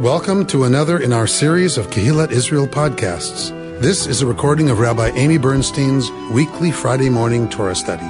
Welcome to another in our series of Kehillat Israel podcasts. This is a recording of Rabbi Amy Bernstein's weekly Friday morning Torah study.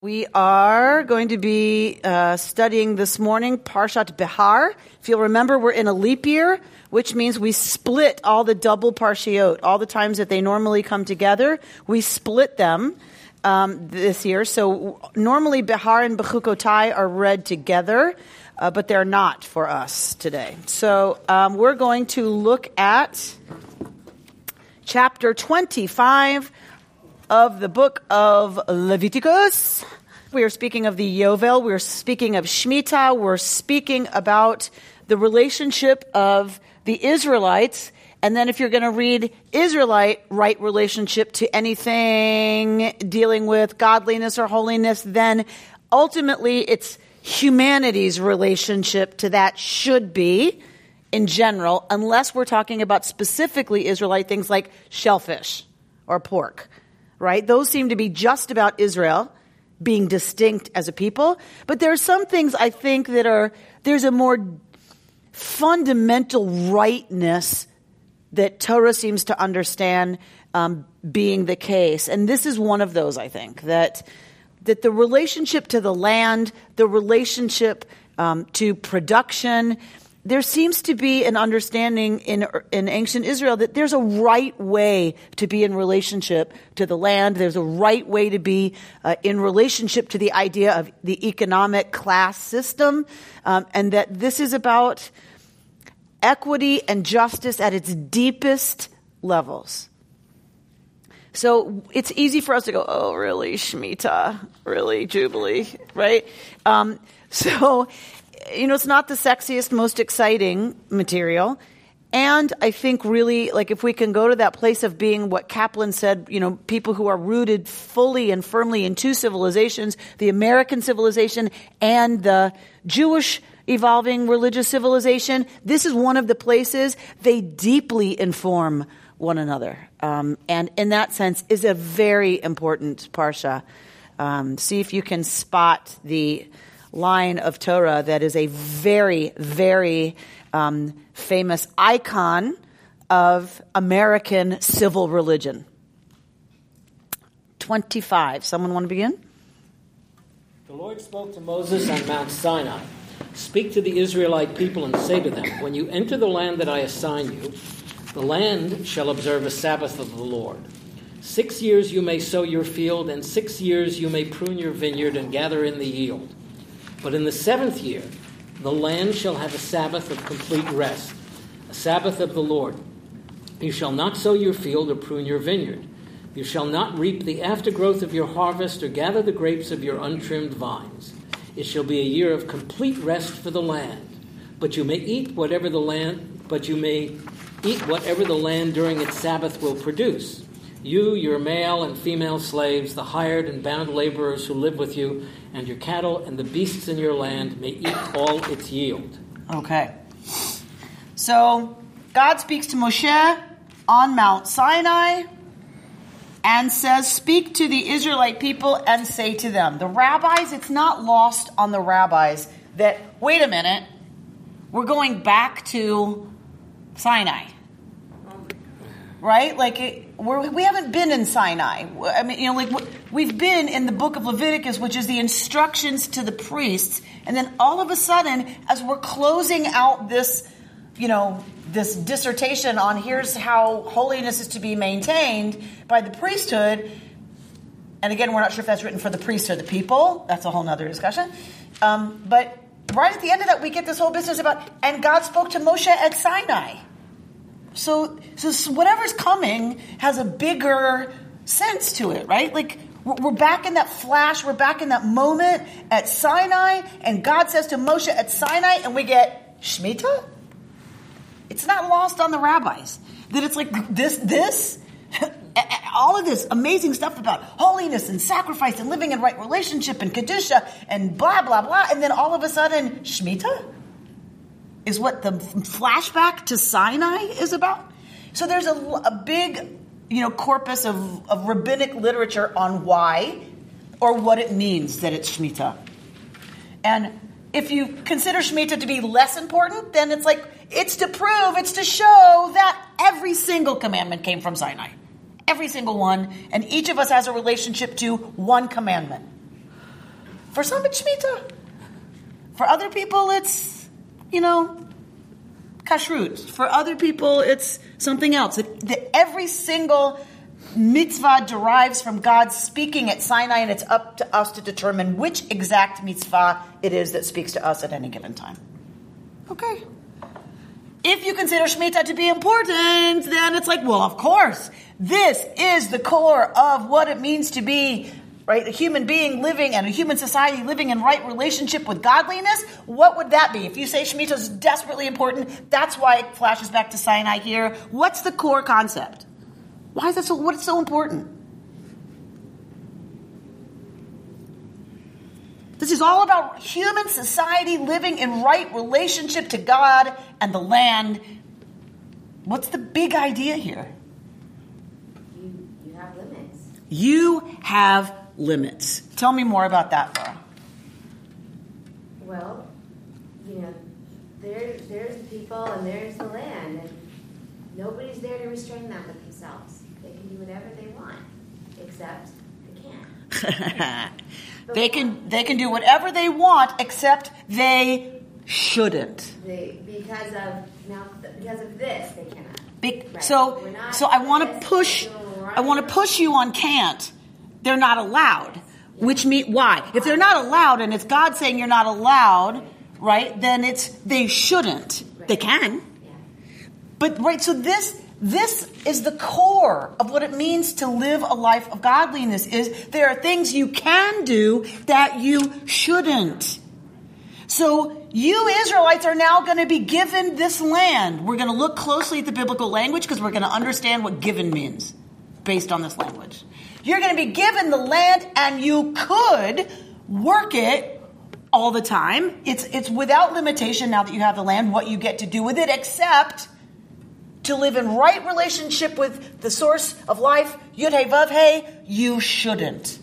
We are going to be uh, studying this morning Parshat Behar. If you'll remember, we're in a leap year, which means we split all the double parshiot, all the times that they normally come together. We split them um, this year. So normally Behar and Bechukotai are read together, uh, but they're not for us today. So um, we're going to look at chapter 25 of the book of Leviticus. We are speaking of the Yovel. We're speaking of Shemitah. We're speaking about the relationship of the Israelites and then if you're going to read Israelite right relationship to anything dealing with godliness or holiness, then ultimately it's humanity's relationship to that should be in general, unless we're talking about specifically Israelite things like shellfish or pork, right? Those seem to be just about Israel being distinct as a people. But there are some things I think that are, there's a more fundamental rightness that Torah seems to understand um, being the case. And this is one of those, I think, that, that the relationship to the land, the relationship um, to production, there seems to be an understanding in, in ancient Israel that there's a right way to be in relationship to the land. There's a right way to be uh, in relationship to the idea of the economic class system, um, and that this is about equity and justice at its deepest levels. So it's easy for us to go, oh, really, Shemitah, really, Jubilee, right? Um, so, you know, it's not the sexiest, most exciting material. And I think really, like, if we can go to that place of being what Kaplan said, you know, people who are rooted fully and firmly in two civilizations, the American civilization and the Jewish evolving religious civilization, this is one of the places they deeply inform one another. Um, and in that sense, is a very important parsha. Um, see if you can spot the line of Torah that is a very, very um, famous icon of American civil religion. 25. Someone want to begin? The Lord spoke to Moses on Mount Sinai. Speak to the Israelite people and say to them, When you enter the land that I assign you, the land shall observe a Sabbath of the Lord. Six years you may sow your field, and six years you may prune your vineyard and gather in the yield. But in the seventh year, the land shall have a Sabbath of complete rest, a Sabbath of the Lord. You shall not sow your field or prune your vineyard. You shall not reap the aftergrowth of your harvest or gather the grapes of your untrimmed vines. It shall be a year of complete rest for the land. But you may eat whatever the land, but you may eat whatever the land during its Sabbath will produce. You, your male and female slaves, the hired and bound laborers who live with you, and your cattle and the beasts in your land may eat all its yield. Okay. So God speaks to Moshe on Mount Sinai and says, Speak to the Israelite people and say to them. The rabbis, it's not lost on the rabbis that, wait a minute, we're going back to Sinai. Right? Like, it, we're, we haven't been in Sinai. I mean, you know, like, we've been in the book of Leviticus, which is the instructions to the priests. And then all of a sudden, as we're closing out this, you know, this dissertation on here's how holiness is to be maintained by the priesthood. And again, we're not sure if that's written for the priesthood, the people. That's a whole other discussion. Um, but right at the end of that, we get this whole business about, and God spoke to Moshe at Sinai. So, so whatever's coming has a bigger sense to it, right? Like, we're back in that flash, we're back in that moment at Sinai, and God says to Moshe at Sinai, and we get Shemitah? It's not lost on the rabbis that it's like this, this, all of this amazing stuff about holiness and sacrifice and living in right relationship and kedusha and blah blah blah, and then all of a sudden Shemitah is what the flashback to Sinai is about. So there's a, a big, you know, corpus of, of rabbinic literature on why or what it means that it's Shemitah. And if you consider Shemitah to be less important, then it's like, it's to prove, it's to show that every single commandment came from Sinai. Every single one. And each of us has a relationship to one commandment. For some, it's Shemitah. For other people, it's, you know, kashrut. For other people, it's something else. The, every single mitzvah derives from God speaking at Sinai, and it's up to us to determine which exact mitzvah it is that speaks to us at any given time. Okay. If you consider Shemitah to be important, then it's like, well, of course, this is the core of what it means to be right? A human being living and a human society living in right relationship with godliness, what would that be? If you say Shemitah is desperately important, that's why it flashes back to Sinai here. What's the core concept? Why is that so, what's so important? This is all about human society living in right relationship to God and the land. What's the big idea here? You, you have limits. You have limits. Tell me more about that, Laura. Well, you know, there, there's the people and there's the land, and nobody's there to restrain them but themselves. Do whatever they want, except they can't. they can they can do whatever they want, except they shouldn't. They, because of now, because of this, they cannot. Be, right. So, so I want to push. I want to push you on can't they're not allowed. Which mean why? If they're not allowed, and it's God saying you're not allowed, right? Then it's they shouldn't. They can, but right. So this this is the core of what it means to live a life of godliness. Is there are things you can do that you shouldn't. So you Israelites are now going to be given this land. We're going to look closely at the biblical language because we're going to understand what given means based on this language. You're going to be given the land and you could work it all the time. It's, it's without limitation now that you have the land, what you get to do with it, except to live in right relationship with the source of life, Yud Hey Vav Hey, you shouldn't.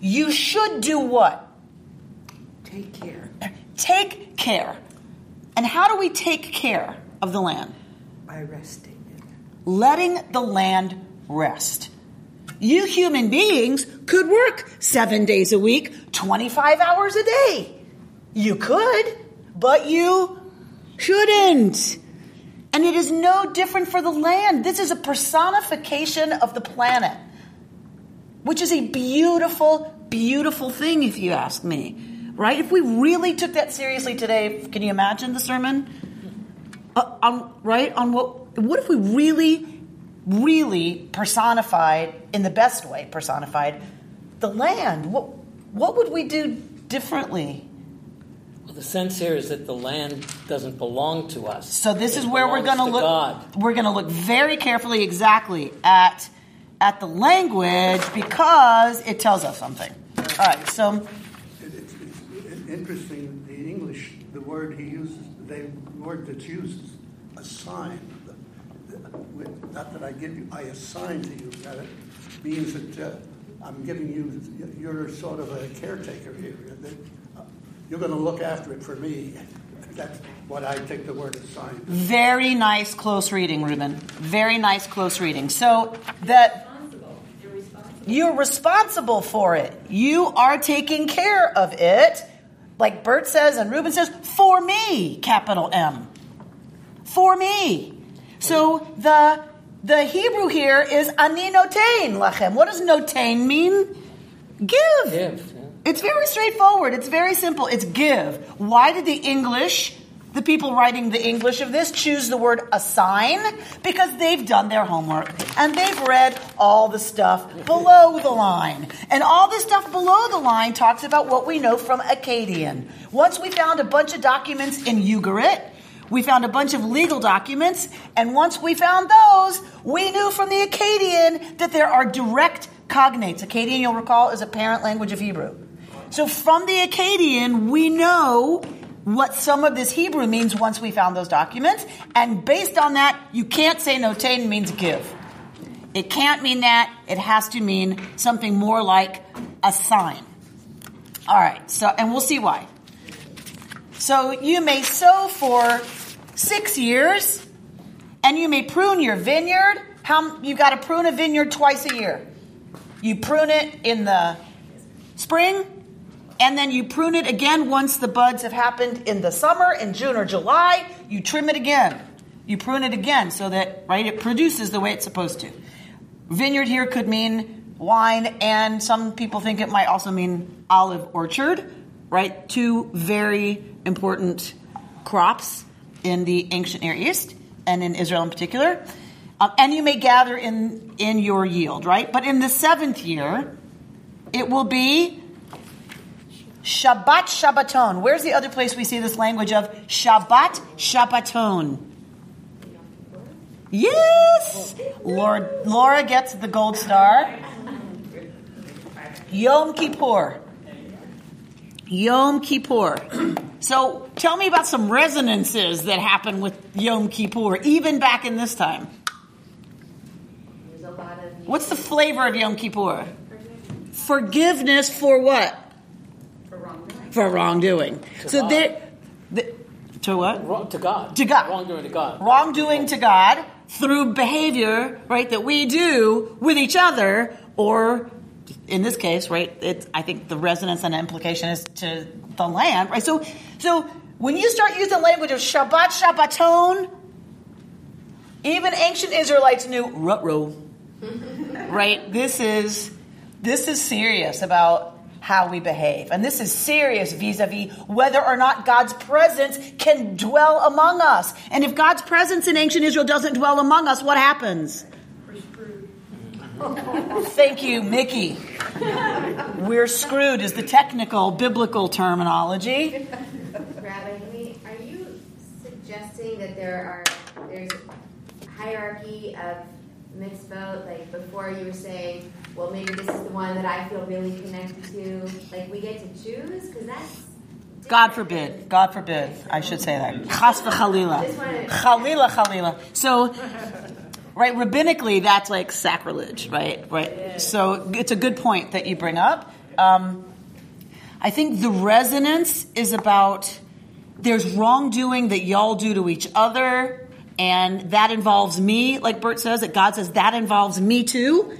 You should do what? Take care. Take care. And how do we take care of the land? By resting it. Letting the land rest. You human beings could work seven days a week, 25 hours a day. You could, but you shouldn't. And it is no different for the land. This is a personification of the planet, which is a beautiful, beautiful thing, if you ask me. Right? If we really took that seriously today, can you imagine the sermon? Uh, on, right? On what, what if we really really personified, in the best way, personified the land. What, what would we do differently? Well, the sense here is that the land doesn't belong to us. So this it is where we're going to look. God. We're going to look very carefully, exactly at at the language because it tells us something. All right. So it's, it's interesting. The English, the word he uses, the word that's used, is a sign not that I give you, I assign to you that it means that uh, I'm giving you, you're sort of a caretaker here. That, you're going to look after it for me. That's what I take the word assign. Very nice close reading, Ruben. Very nice close reading. So that you're responsible. you're responsible for it. You are taking care of it. Like Bert says and Ruben says, for me, capital M. For me. So the the Hebrew here is ani notain lachem. What does notain mean? Give. Give. It's very straightforward. It's very simple. It's give. Why did the English, the people writing the English of this, choose the word assign? Because they've done their homework and they've read all the stuff below the line. And all the stuff below the line talks about what we know from Akkadian. Once we found a bunch of documents in Ugarit, we found a bunch of legal documents, and once we found those, we knew from the Akkadian that there are direct cognates. Akkadian, you'll recall, is a parent language of Hebrew. So from the Akkadian, we know what some of this Hebrew means once we found those documents, and based on that, you can't say notain means give. It can't mean that. It has to mean something more like a sign. All right. So, and we'll see why. So you may sow for six years, and you may prune your vineyard. How you got to prune a vineyard twice a year? You prune it in the spring, and then you prune it again once the buds have happened in the summer, in June or July. You trim it again. You prune it again so that right it produces the way it's supposed to. Vineyard here could mean wine, and some people think it might also mean olive orchard, right? Two very important crops in the ancient Near East and in Israel in particular. Um, and you may gather in, in your yield, right? But in the seventh year, it will be Shabbat Shabbaton. Where's the other place we see this language of Shabbat Shabbaton? Yes! Lord, Laura gets the gold star. Yom Kippur. Yom Kippur. So tell me about some resonances that happen with Yom Kippur, even back in this time. There's a lot of What's the flavor of Yom Kippur? Forgiveness for what? For wrongdoing. For wrongdoing. So God. there, the, to what? Wrong, to God. To God. Wrongdoing to God. Wrongdoing to God through behavior, right, that we do with each other, or in this case, right, it's, I think the resonance and implication is to the land, right? So, so when you start using language of Shabbat, Shabbaton, even ancient Israelites knew, ruh right? This is this is serious about how we behave, and this is serious vis-a-vis whether or not God's presence can dwell among us. And if God's presence in ancient Israel doesn't dwell among us, what happens? We're screwed. Thank you, Mickey. We're screwed is the technical biblical terminology. Rabbi, Amy, are you suggesting that there are there's hierarchy of mitzvot? Like before, you were saying, well, maybe this is the one that I feel really connected to. Like we get to choose because that's God forbid. God forbid. I should say that. Chas v'chalila. Just wanted- Chalila, chalila. So, right, rabbinically, that's like sacrilege, right? Right. So it's a good point that you bring up. Um, I think the resonance is about there's wrongdoing that y'all do to each other, and that involves me, like Bert says, that God says that involves me too.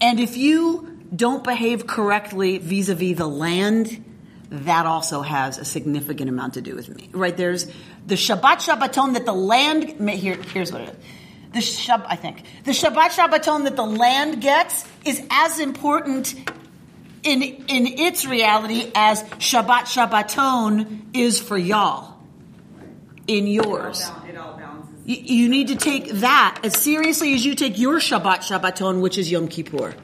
And if you don't behave correctly vis-a-vis the land, that also has a significant amount to do with me, right? There's the Shabbat Shabbaton that the land, here, here's what it is. The Shab, I think, the Shabbat Shabbaton that the land gets is as important in, in its reality as Shabbat Shabbaton is for y'all in yours. It all balances. You, you need to take that as seriously as you take your Shabbat Shabbaton, which is Yom Kippur.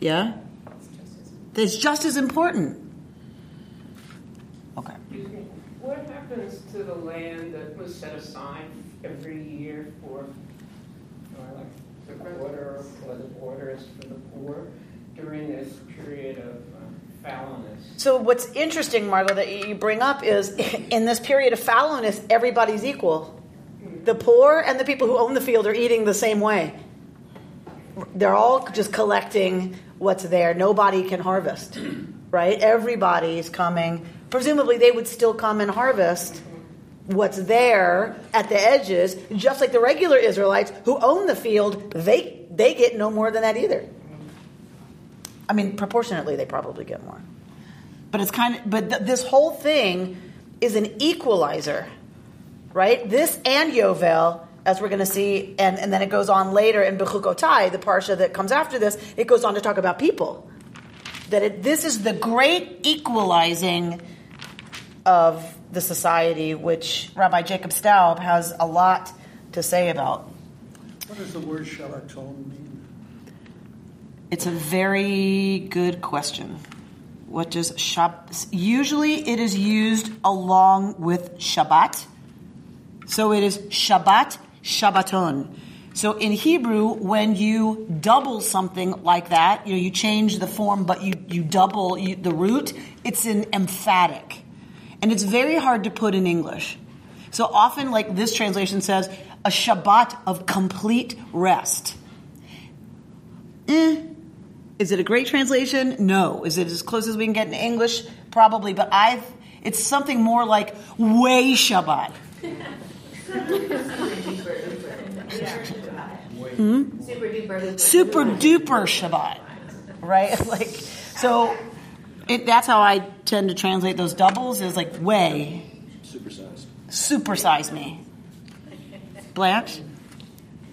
Yeah? That's just as important. Okay. What happens to the land that was set aside every year for, like, the quarter or the borders for the poor during this period of uh, fallowness? So what's interesting, Margot, that you bring up is in this period of fallowness, everybody's equal. The poor and the people who own the field are eating the same way. They're all just collecting what's there. Nobody can harvest, right? Everybody's coming. Presumably, they would still come and harvest what's there at the edges, just like the regular Israelites who own the field. They they get no more than that either. I mean, proportionately, they probably get more. But it's kind of, but th- this whole thing is an equalizer, right? This and Yovel, as we're going to see, and, and then it goes on later in Bechukotai, the parsha that comes after this, it goes on to talk about people. That it, this is the great equalizing of the society, which Rabbi Jacob Staub has a lot to say about. What does the word Shabbaton mean? It's a very good question. What does Shab? Usually, it is used along with Shabbat. So it is Shabbat, Shabbaton. So in Hebrew, when you double something like that, you know, you change the form, but you you double you, the root. It's an emphatic, and it's very hard to put in English. So often, like this translation says, a Shabbat of complete rest. Eh, is it a great translation? No. Is it as close as we can get in English? Probably. But I've, It's something more like way Shabbat. Super duper. super duper Shabbat, right? Like, so it, that's how I tend to translate those doubles is like way Supersized. supersize me. Blanche,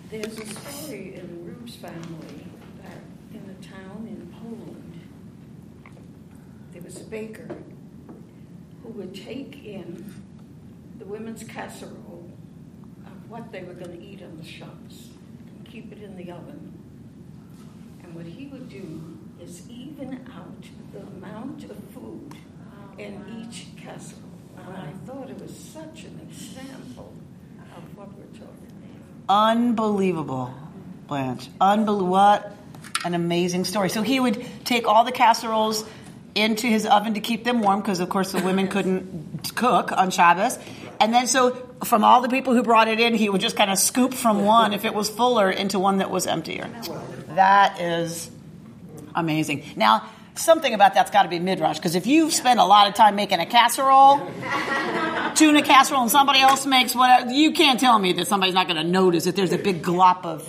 There's a story in Rube's family that in a town in Poland, there was a baker who would take in the women's casserole of what they were going to eat on the shops and keep it in the oven. And what he would do is even out the amount of food oh, in each casserole. And I thought it was such an example of what we're talking about. unbelievable, Blanche, unbelievable. What an amazing story. So he would take all the casseroles into his oven to keep them warm because, of course, the women couldn't cook on Shabbos. And then, so from all the people who brought it in, he would just kind of scoop from one, if it was fuller, into one that was emptier. That is amazing. Now, something about that's got to be midrash because if you spend a lot of time making a casserole, tuna casserole, and somebody else makes whatever, you can't tell me that somebody's not going to notice that there's a big glop of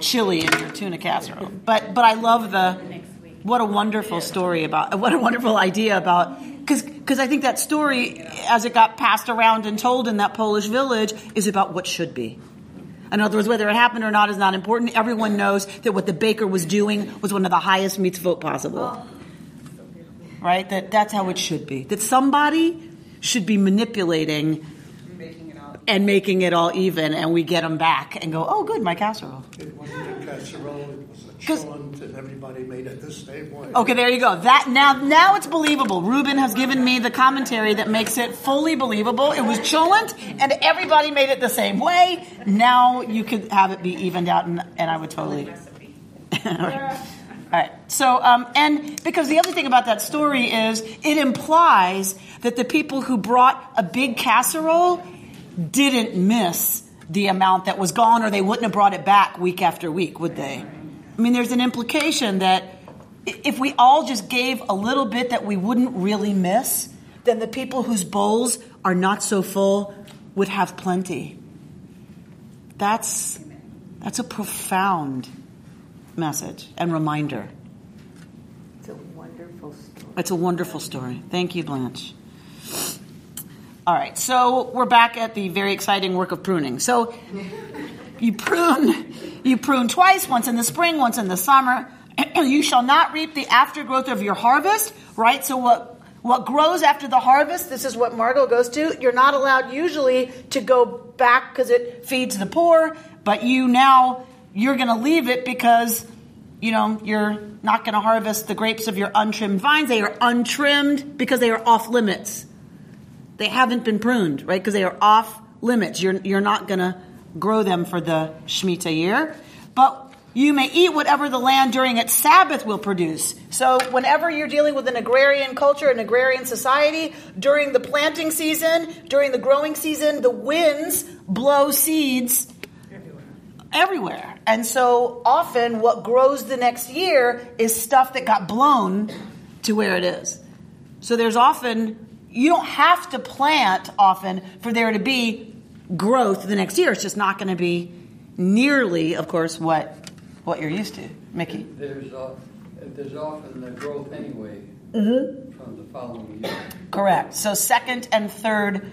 chili in your tuna casserole. But but I love the what a wonderful story about what a wonderful idea about because because I think that story as it got passed around and told in that Polish village is about what should be. In other words, whether it happened or not is not important. Everyone knows that what the baker was doing was one of the highest mitzvot possible. Right? That that's how it should be. That somebody should be manipulating and making it all even, and we get them back and go, oh, good, my casserole. It wasn't a casserole, it was a cholent, and everybody made it the same way. Okay, there you go. That now now it's believable. Ruben has given me the commentary that makes it fully believable. It was cholent, and everybody made it the same way. Now you could have it be evened out, and, and I would totally. All right. So, um, and because the other thing about that story is it implies that the people who brought a big casserole didn't miss the amount that was gone, or they wouldn't have brought it back week after week, would they? I mean, there's an implication that if we all just gave a little bit that we wouldn't really miss, then the people whose bowls are not so full would have plenty. That's that's a profound message and reminder. It's a wonderful story. It's a wonderful story. Thank you, Blanche. All right, so we're back at the very exciting work of pruning. So you prune, you prune twice, once in the spring, once in the summer. you shall not reap the aftergrowth of your harvest, right? So what what grows after the harvest, this is what Margot goes to. You're not allowed usually to go back because it feeds the poor, but you now you're going to leave it because you know you're not going to harvest the grapes of your untrimmed vines. They are untrimmed because they are off limits. They haven't been pruned, right? Because they are off limits. You're, you're not going to grow them for the Shemitah year. But you may eat whatever the land during its Sabbath will produce. So whenever you're dealing with an agrarian culture, an agrarian society, during the planting season, during the growing season, the winds blow seeds everywhere. And so often what grows the next year is stuff that got blown to where it is. So there's often, you don't have to plant often for there to be growth the next year. It's just not going to be nearly, of course, what what you're used to. Mickey? There's, uh, there's often the growth anyway Mm-hmm. from the following year. Correct. So second and third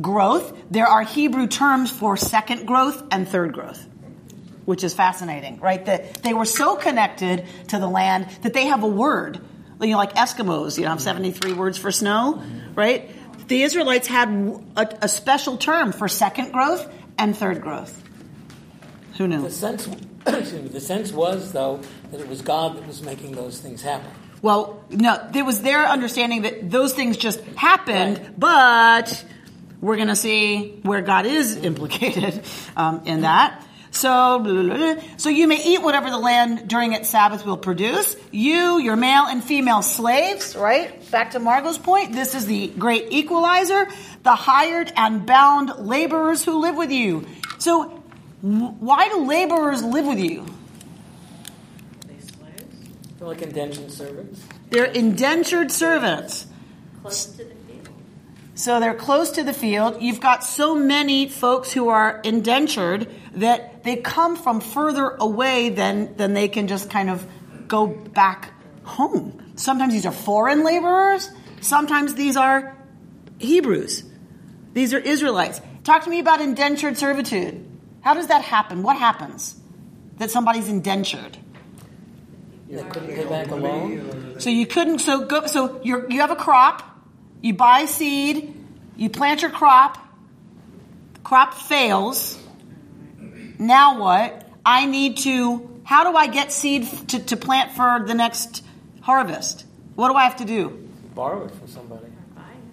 growth. There are Hebrew terms for second growth and third growth, which is fascinating, right? That they were so connected to the land that they have a word. You know, like Eskimos, you know, have 73 words for snow, right? The Israelites had a, a special term for second growth and third growth. Who knew? The sense, the sense was, though, that it was God that was making those things happen. Well, no, there was their understanding that those things just happened, but we're going to see where God is implicated um, in that. So, blah, blah, blah. so you may eat whatever the land during its Sabbath will produce. You, your male and female slaves, right? Back to Margot's point, this is the great equalizer. The hired and bound laborers who live with you. So, why do laborers live with you? They're like indentured servants. They're indentured servants. Close to the. So they're close to the field. You've got so many folks who are indentured that they come from further away than, than they can just kind of go back home. Sometimes these are foreign laborers. Sometimes these are Hebrews. These are Israelites. Talk to me about indentured servitude. How does that happen? What happens that somebody's indentured? They couldn't get back alone. So you couldn't. So go. So you you have a crop. You buy seed. You plant your crop. The crop fails. Now what? I need to. How do I get seed to, to plant for the next harvest? What do I have to do? Borrow it from somebody.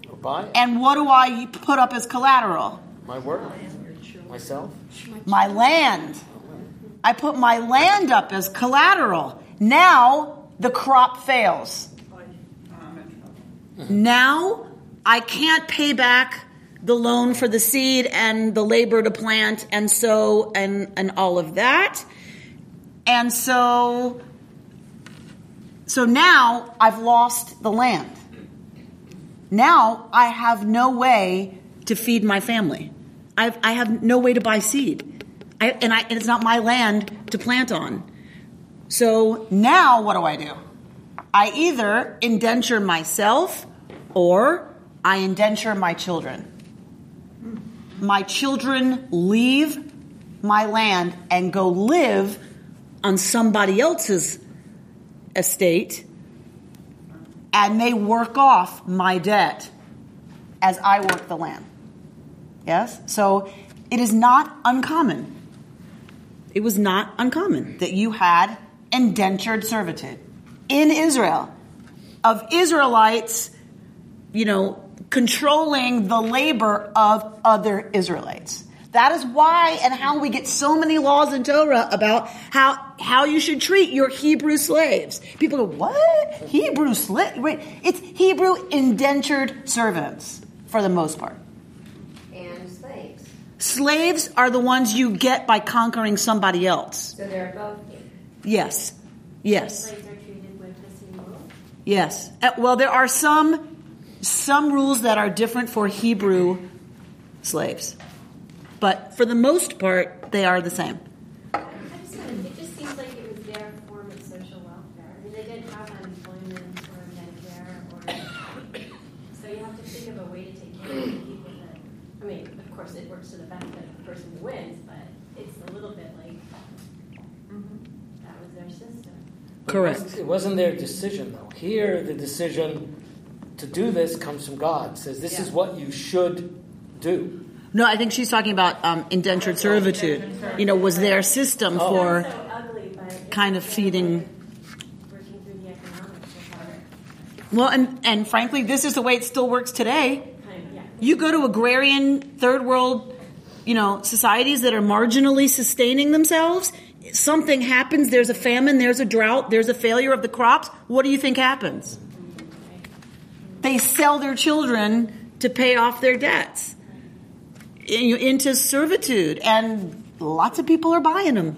Or buy it. And what do I put up as collateral? My work. Myself. My land. I put my land up as collateral. Now the crop fails. Now I can't pay back the loan for the seed and the labor to plant and sow and, and all of that. And so, so now I've lost the land. Now I have no way to feed my family. I've, I have no way to buy seed. I, and, I, and it's not my land to plant on. So now what do I do? I either indenture myself or I indenture my children. My children leave my land and go live on somebody else's estate and they work off my debt as I work the land. Yes? So it is not uncommon. It was not uncommon that you had indentured servitude in Israel of Israelites, you know, controlling the labor of other Israelites. That is why and how we get so many laws in Torah about how how you should treat your Hebrew slaves. People go, "What? Hebrew slave? It's Hebrew indentured servants for the most part. And slaves. Slaves are the ones you get by conquering somebody else. So they're both Yes. Yes. slaves are treated with the same rules. Yes. Uh, Well, there are some some rules that are different for Hebrew slaves, but for the most part, they are the same. I just wanted, it just seems like it was their form of social welfare. I mean, they didn't have unemployment or Medicare or, so you have to think of a way to take care of the people that, I mean, of course, it works to the benefit of the person who wins, but it's a little bit like, that was their system. But It wasn't, it wasn't their decision, though. Here, the decision to do this comes from God. Says this is what you should do. No, I think she's talking about um, indentured servitude. You know, was their system Oh. for So ugly, kind of feeding. working through the economics of how it Well, and and frankly, this is the way it still works today. kind of, yeah. You go to agrarian third world, you know, societies that are marginally sustaining themselves. Something happens. There's a famine. There's a drought. There's a failure of the crops. What do you think happens? They sell their children to pay off their debts into servitude, and lots of people are buying them.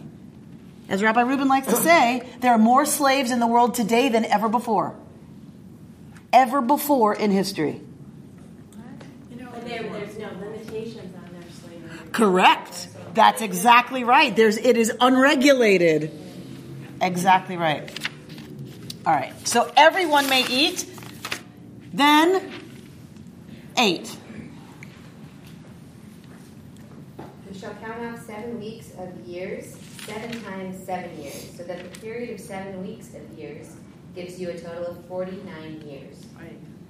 As Rabbi Rubin likes to say, there are more slaves in the world today than ever before. Ever before in history. But there, there's no limitations on their slavery. Correct. That's exactly right. There's it is unregulated. Exactly right. All right. So everyone may eat. Then eight. You shall count out seven weeks of years, seven times seven years, so that the period of seven weeks of years gives you a total of forty-nine years.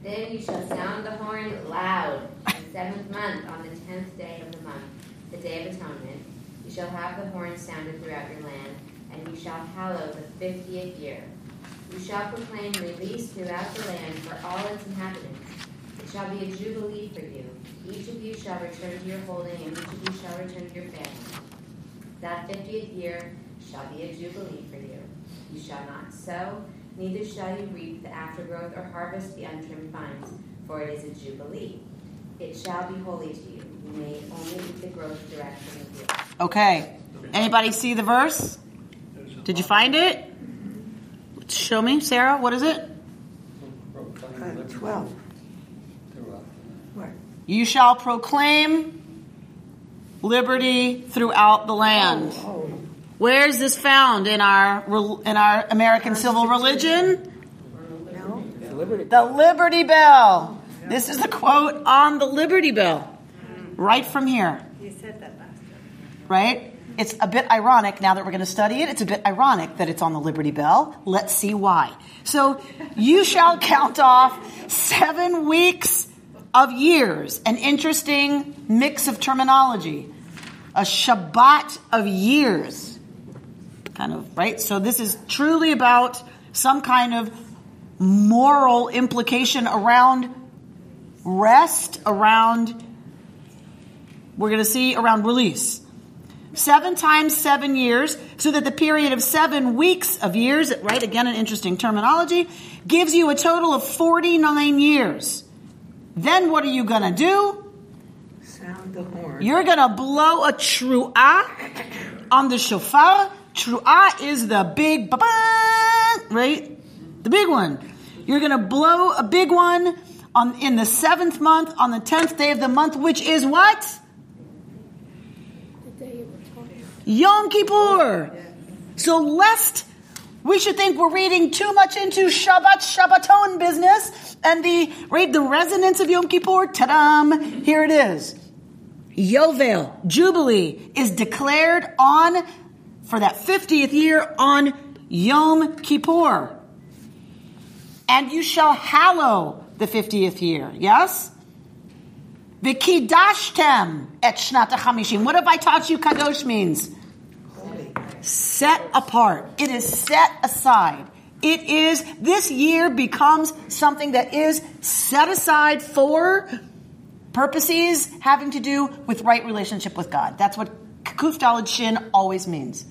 Then you shall sound the horn loud in the seventh month on the tenth day of the month, the day of atonement. You shall have the horn sounded throughout your land, and you shall hallow the fiftieth year. You shall proclaim release throughout the land for all its inhabitants. It shall be a jubilee for you. Each of you shall return to your holding, and each of you shall return to your family. That fiftieth year shall be a jubilee for you. You shall not sow, neither shall you reap the aftergrowth or harvest the untrimmed vines, for it is a jubilee. It shall be holy to you. You may only the growth direct from the field. Okay. Anybody see the verse? Did you find it? Show me, Sarah. What is it? Uh, 12. Where? You shall proclaim liberty throughout the land. Where is this found in our in our American civil religion? The Liberty Bell. This is the quote on the Liberty Bell, right from here. You said that last time. Right? It's a bit ironic now that we're going to study it. It's a bit ironic that it's on the Liberty Bell. Let's see why. So, you shall count off seven weeks of years. An interesting mix of terminology. A Shabbat of years. Kind of, right? So, this is truly about some kind of moral implication around rest, around, we're going to see around release. Seven times seven years, so that the period of seven weeks of years, right? Again, an interesting terminology, gives you a total of 49 years. Then what are you going to do? Sound the horn. You're going to blow a tru'ah on the shofar. Tru'ah is the big, right? The big one. You're going to blow a big one on in the seventh month on the tenth day of the month, which is what? The day of atonement. Yom Kippur. So lest we should think we're reading too much into Shabbat Shabbaton business and the read the resonance of Yom Kippur. Tadam! Here it is. Yovel Jubilee is declared on for that 50th year on Yom Kippur. And you shall hallow the 50th year. Yes? Vikidashtem et shnat hamishim. What have I taught you kadosh means? Set apart. It is set aside. It is, this year becomes something that is set aside for purposes having to do with right relationship with God. That's what kuf daled shin always means.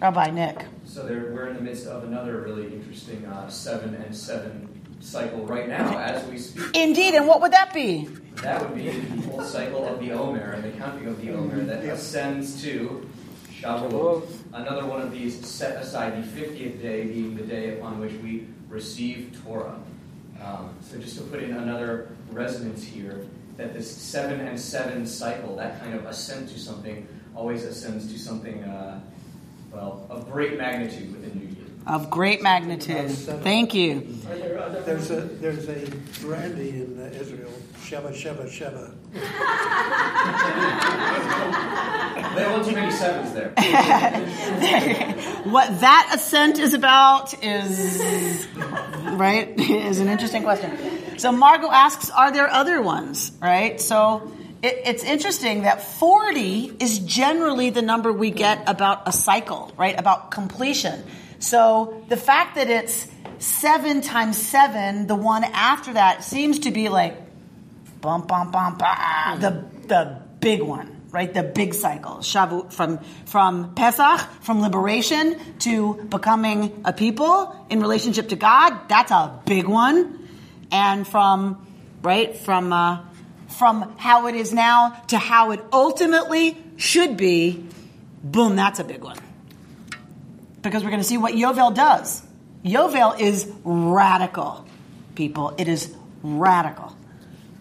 Rabbi Nick. So there, we're in the midst of another really interesting uh, seven and seven cycle right now as we speak. Indeed, and what would that be? That would be the whole cycle of the Omer and the counting of the Omer that ascends to Shavuot. Another one of these set aside, the 50th day being the day upon which we receive Torah. Um, so just to put in another resonance here, that this seven and seven cycle, that kind of ascent to something, always ascends to something, uh, well, of great magnitude within Year. Of great magnitude. Thank you. Are there other there's a there's a brandy in uh, Israel, Sheva Sheva Sheva. There are too many sevens there. what that ascent is about is right is an interesting question. So Margot asks, are there other ones? Right. So it, it's interesting that forty is generally the number we get about a cycle, right? About completion. So the fact that it's seven times seven, the one after that seems to be like bum bum bum bah, the the big one right? The big cycle, Shavu, from from Pesach, from liberation to becoming a people in relationship to God. That's a big one, and from right from uh, from how it is now to how it ultimately should be. Boom, that's a big one. Because we're going to see what Yovel does. Yovel is radical, people. It is radical.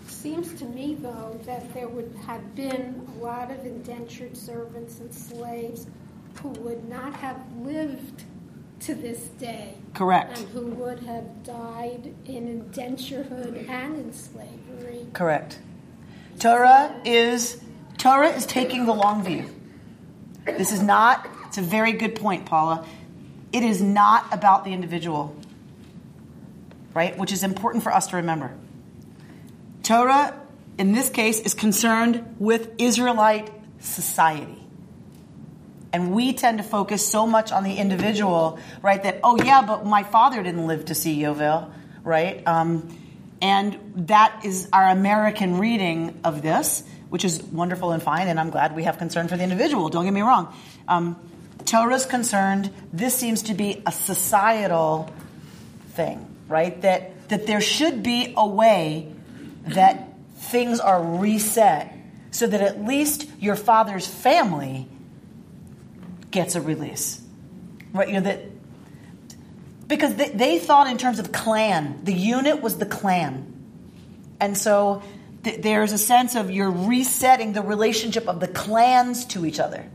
Seems to me, though, that there would have been a lot of indentured servants and slaves who would not have lived to this day. Correct. And who would have died in indenturehood and in slavery. Correct. Torah is Torah is taking the long view. This is not. It's a very good point, Paula. It is not about the individual, right? Which is important for us to remember. Torah, in this case, is concerned with Israelite society. And we tend to focus so much on the individual, right? That, oh, yeah, but my father didn't live to see Yovel, right? Um, and that is our American reading of this, which is wonderful and fine, and I'm glad we have concern for the individual, don't get me wrong. Um, Torah's concerned, this seems to be a societal thing, right? That, that there should be a way that things are reset so that at least your father's family gets a release. Right? You know, that because they, they thought in terms of clan, the unit was the clan. And so th- there's a sense of you're resetting the relationship of the clans to each other.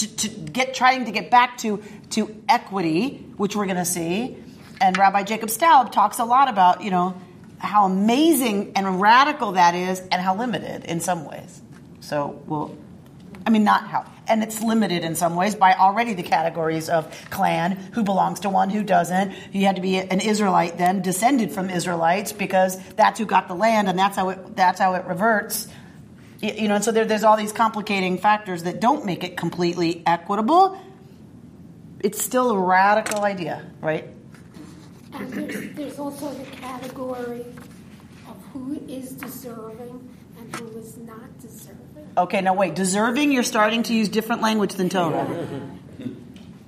To, to get trying to get back to to equity, which we're going to see, and Rabbi Jacob Staub talks a lot about you know how amazing and radical that is, and how limited in some ways. So we'll, I mean, not how, and it's limited in some ways by already the categories of clan, who belongs to one, who doesn't. You had to be an Israelite then, descended from Israelites, because that's who got the land, and that's how it that's how it reverts. You know, and so there, there's all these complicating factors that don't make it completely equitable. It's still a radical idea, right? And there's, there's also the category of who is deserving and who is not deserving. Okay, now wait. Deserving, you're starting to use different language than Torah.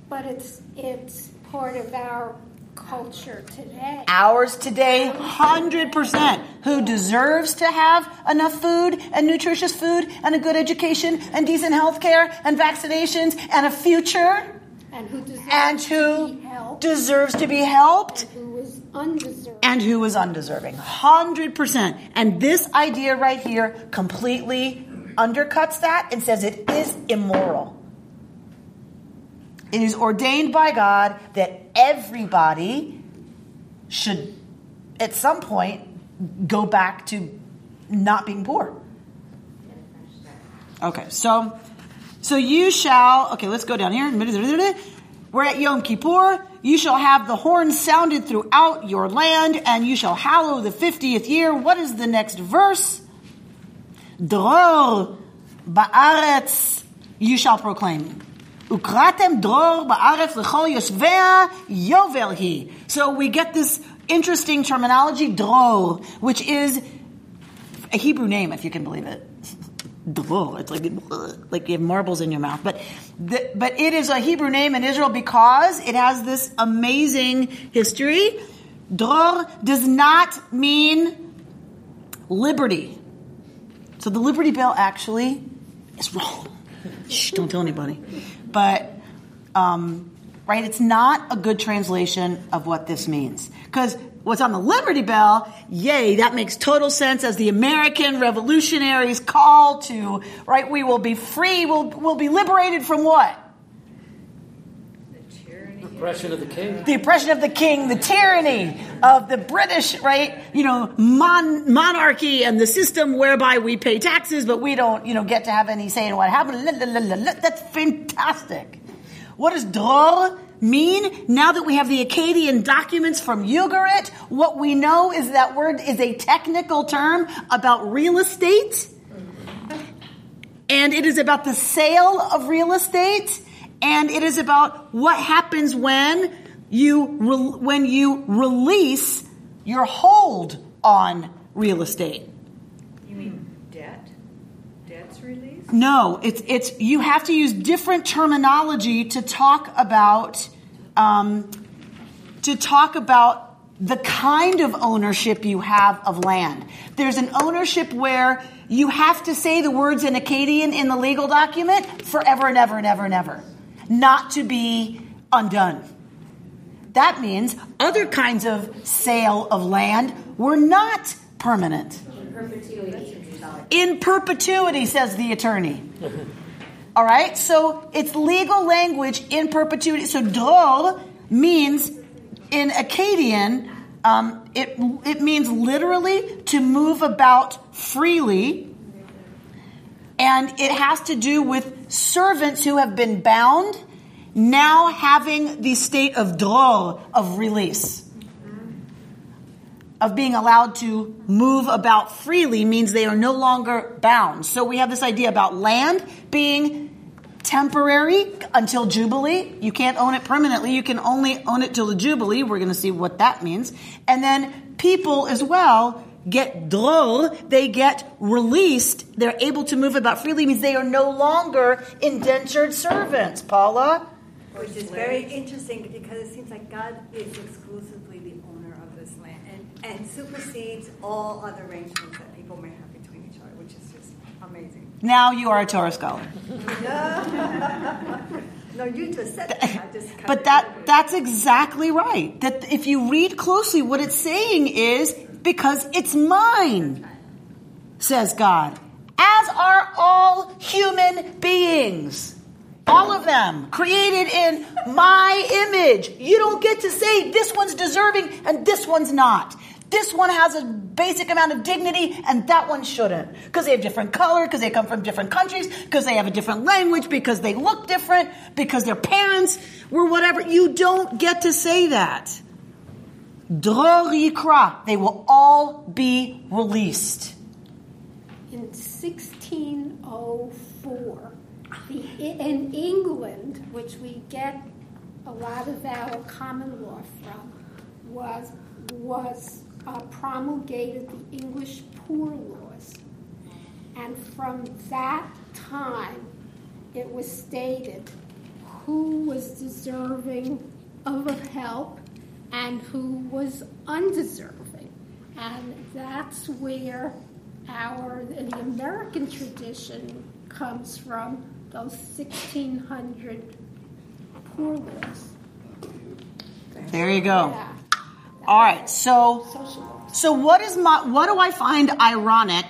But it's it's part of our culture today. Ours today, 100%. Who deserves to have enough food and nutritious food and a good education and decent health care and vaccinations and a future And who deserves and to who be helped deserves to be helped and who is undeserving. and who is undeserving. 100%. And this idea right here completely undercuts that and says it is immoral. It is ordained by God that everybody should, at some point, go back to not being poor. Okay, so so you shall. Okay, let's go down here. We're at Yom Kippur. You shall have the horn sounded throughout your land, and you shall hallow the fiftieth year. What is the next verse? Dror ba'aretz. You shall proclaim. Ukratem dror ba'aretz l'chol yoshvea yovel. So we get this interesting terminology, dror, which is a Hebrew name, if you can believe it. Dror. It's like like you have marbles in your mouth, but the, but it is a Hebrew name in Israel because it has this amazing history. Dror does not mean liberty. So the Liberty Bell actually is wrong. Shh, don't tell anybody. But um, right, it's not a good translation of what this means because what's on the Liberty Bell, yay, that makes total sense as the American revolutionaries call to, right, we will be free, we'll, we'll be liberated from what? The tyranny, oppression of the king. The oppression of the king, the tyranny of the British, right? You know, mon- monarchy and the system whereby we pay taxes, but we don't, you know, get to have any say in what. That's fantastic. What does dror mean? Now that we have the Akkadian documents from Ugarit, what we know is that word is a technical term about real estate. And it is about the sale of real estate. And it is about what happens when you, re- when you release your hold on real estate. You mean debt? Debt's released? No, it's it's you have to use different terminology to talk about um, to talk about the kind of ownership you have of land. There's an ownership where you have to say the words in Akkadian in the legal document forever and ever and ever and ever, not to be undone. That means other kinds of sale of land were not permanent. In perpetuity, says the attorney. All right, so it's legal language in perpetuity. So dror means in Akkadian, um, it it means literally to move about freely, and it has to do with servants who have been bound now having the state of dror of release of being allowed to move about freely means they are no longer bound. So we have this idea about land being temporary until Jubilee. You can't own it permanently. You can only own it till the Jubilee. We're going to see what that means. And then people as well get dror, they get released. They're able to move about freely means they are no longer indentured servants. Paula? Which is very interesting because it seems like God is of this land and, and supersedes all other arrangements that people may have between each other, which is just amazing. Now you are a Torah scholar. no, you just said that. Just But that that's exactly right. That if you read closely, what it's saying is because it's mine. says God, as are all human beings. All of them created in my image. You don't get to say this one's deserving and this one's not. This one has a basic amount of dignity and that one shouldn't. Because they have different color, because they come from different countries, because they have a different language, because they look different, because their parents were whatever. You don't get to say that. Dror yikra. They will all be released. In 1604, the, in England, which we get a lot of our common law from, was was uh, promulgated the English Poor Laws, and from that time, it was stated who was deserving of help and who was undeserving, and that's where our the American tradition comes from those 1600 poor laws. There you go. All right. So, so what is my what do I find ironic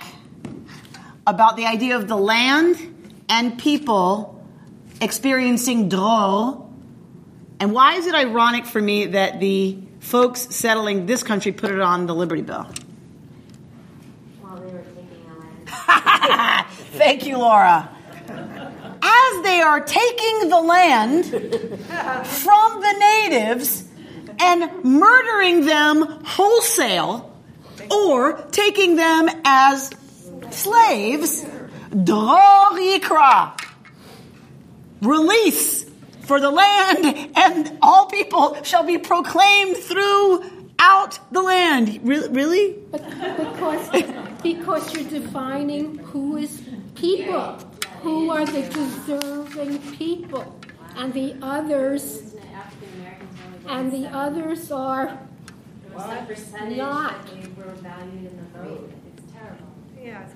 about the idea of the land and people experiencing dror? And why is it ironic for me that the folks settling this country put it on the Liberty Bell? While they were taking the land. Thank you, Laura. As they are taking the land from the natives and murdering them wholesale or taking them as slaves, dror yikra, release for the land, and all people shall be proclaimed throughout the land. Re- Really? because because you're defining who is people, who are the deserving people, and the others, and the others are not.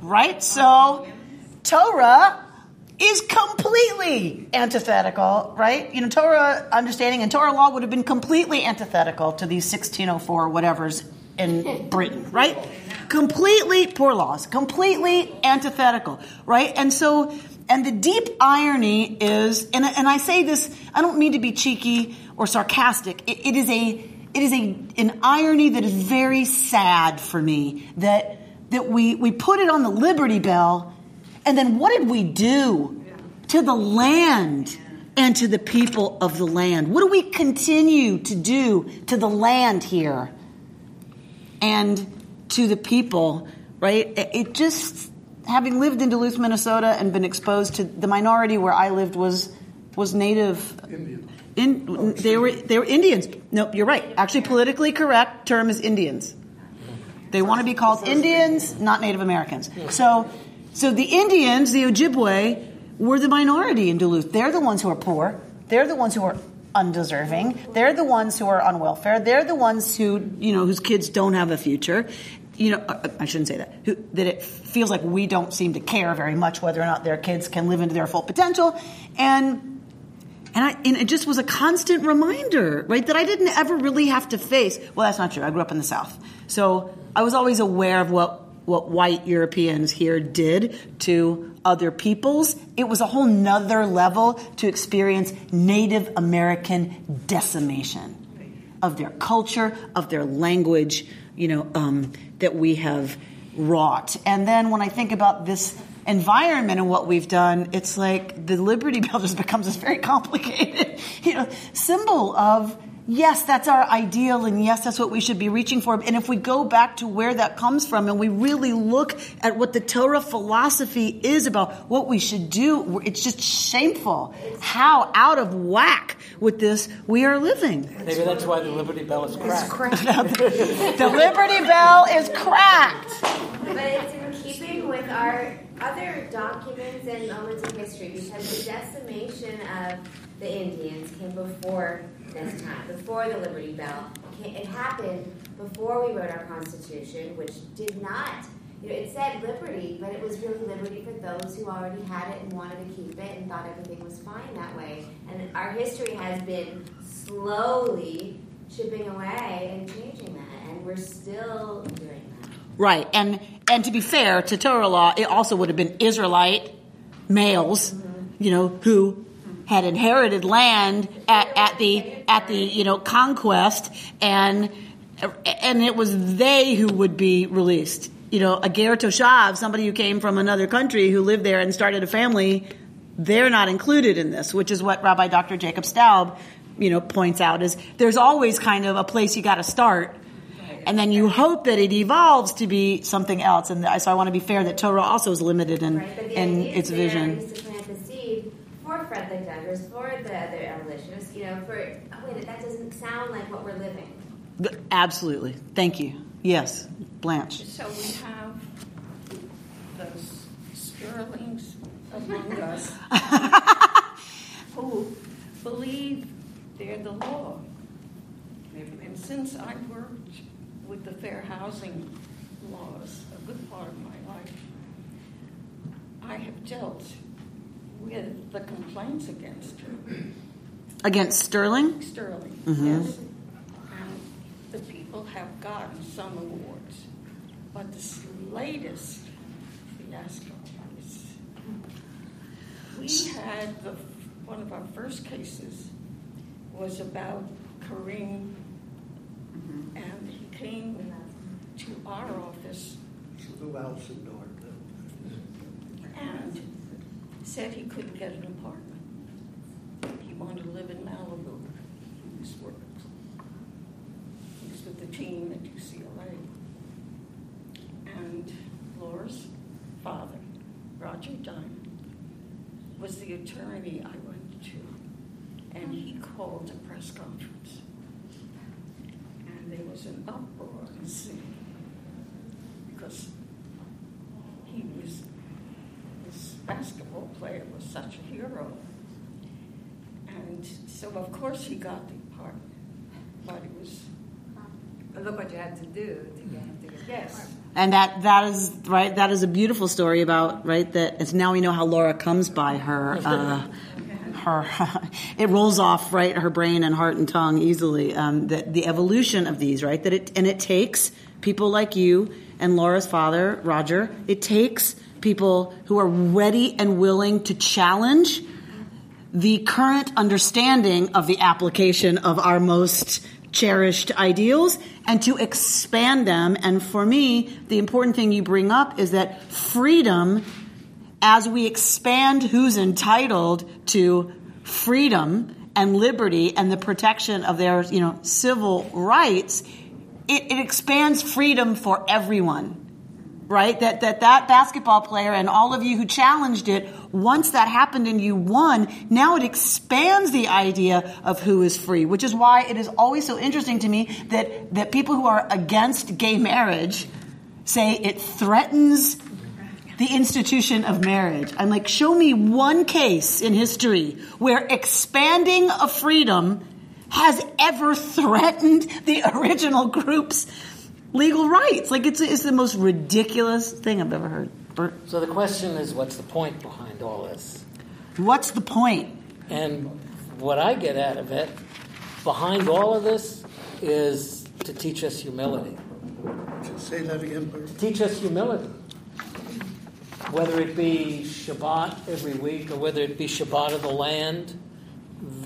Right? So, Torah is completely antithetical, right? You know, Torah understanding and Torah law would have been completely antithetical to these 1604 whatevers in Britain, right? Completely poor laws, completely antithetical, right? And so, and the deep irony is, and, and I say this, I don't mean to be cheeky or sarcastic. It, it is a, it is a, an irony that is very sad for me that, that we, we put it on the Liberty Bell and then what did we do to the land and to the people of the land? What do we continue to do to the land here and to the people, right? It, it just, having lived in Duluth, Minnesota and been exposed to the minority where I lived was, was native. Indian. In, oh, they were they were Indians. No, you're right. Actually, politically correct term is Indians. They want to be called Indians, not Native Americans. So, so the Indians, the Ojibwe, were the minority in Duluth. They're the ones who are poor. They're the ones who are undeserving. They're the ones who are on welfare. They're the ones who, you know, whose kids don't have a future. You know, uh, I shouldn't say that. Who, that it feels like we don't seem to care very much whether or not their kids can live into their full potential. And and, I, and it just was a constant reminder, right, that I didn't ever really have to face. Well, that's not true. I grew up in the South. So I was always aware of what, what white Europeans here did to other peoples. It was a whole nother level to experience Native American decimation of their culture, of their language, you know, um, that we have wrought. And then when I think about this environment and what we've done, it's like the Liberty Bell just becomes this very complicated, you know, symbol of yes, that's our ideal, and yes, that's what we should be reaching for. And if we go back to where that comes from and we really look at what the Torah philosophy is about what we should do, it's just shameful how out of whack with this we are living. Maybe that's why the Liberty Bell is cracked. the Liberty Bell is cracked. But it's in keeping with our other documents and moments in history because the decimation of the Indians came before this time, before the Liberty Bell. It happened before we wrote our Constitution, which did not, you know, it said liberty, but it was really liberty for those who already had it and wanted to keep it and thought everything was fine that way. And our history has been slowly chipping away and changing that, and we're still doing that. Right. And and to be fair to Torah law, it also would have been Israelite males, mm-hmm. you know, who had inherited land at, at the at the you know conquest and and it was they who would be released. You know, a ger toshav, somebody who came from another country who lived there and started a family, they're not included in this, which is what Rabbi Dr. Jacob Staub, you know, points out is there's always kind of a place you got to start and then you hope that it evolves to be something else. And so I want to be fair that Torah also is limited in, Right, in its vision. is to plant the seed for Fred Douglass, for the other abolitionists, you know, for, oh wait, that doesn't sound like what we're living. Absolutely. Thank you. Yes, Blanche. So we have those sterlings among us who believe they're the law. And since I worked with the fair housing laws a good part of my life, I have dealt with the complaints against her. Against Sterling? Sterling, Mhm. yes. And the people have gotten some awards. But this latest fiasco is, we had the, one of our first cases was about Kareem, and he came to our office Lou Alcindor. and said he couldn't get an apartment. He wanted to live in Malibu. He was working. He was with the team at UCLA. And Laura's father, Roger Diamond, was the attorney I went to. And he called a press conference. And there was an uproar in the city because he was this basketball player was such a hero. And so, of course, he got the part. but it was. But look what you had to do to get him to get the Yes. And that that is right. That is a beautiful story about right that. It's now we know how Laura comes by her. Uh, her it rolls off right her brain and heart and tongue easily. Um, that the evolution of these right that it and it takes people like you and Laura's father Roger. It takes people who are ready and willing to challenge the current understanding of the application of our most cherished ideals and to expand them. And for me, the important thing you bring up is that freedom, as we expand who's entitled to freedom and liberty and the protection of their, you know, civil rights, it, it expands freedom for everyone right? That, that that basketball player and all of you who challenged it, once that happened and you won, now it expands the idea of who is free, which is why it is always so interesting to me that, that people who are against gay marriage say it threatens the institution of marriage. I'm like, show me one case in history where expanding a freedom has ever threatened the original group's legal rights. Like it's it's the most ridiculous thing I've ever heard. Bert, So the question is, what's the point behind all this? what's the point? And what I get out of it, behind all of this, is to teach us humility. Say that again, Bert. Teach us humility. Whether it be Shabbat every week or whether it be Shabbat of the land,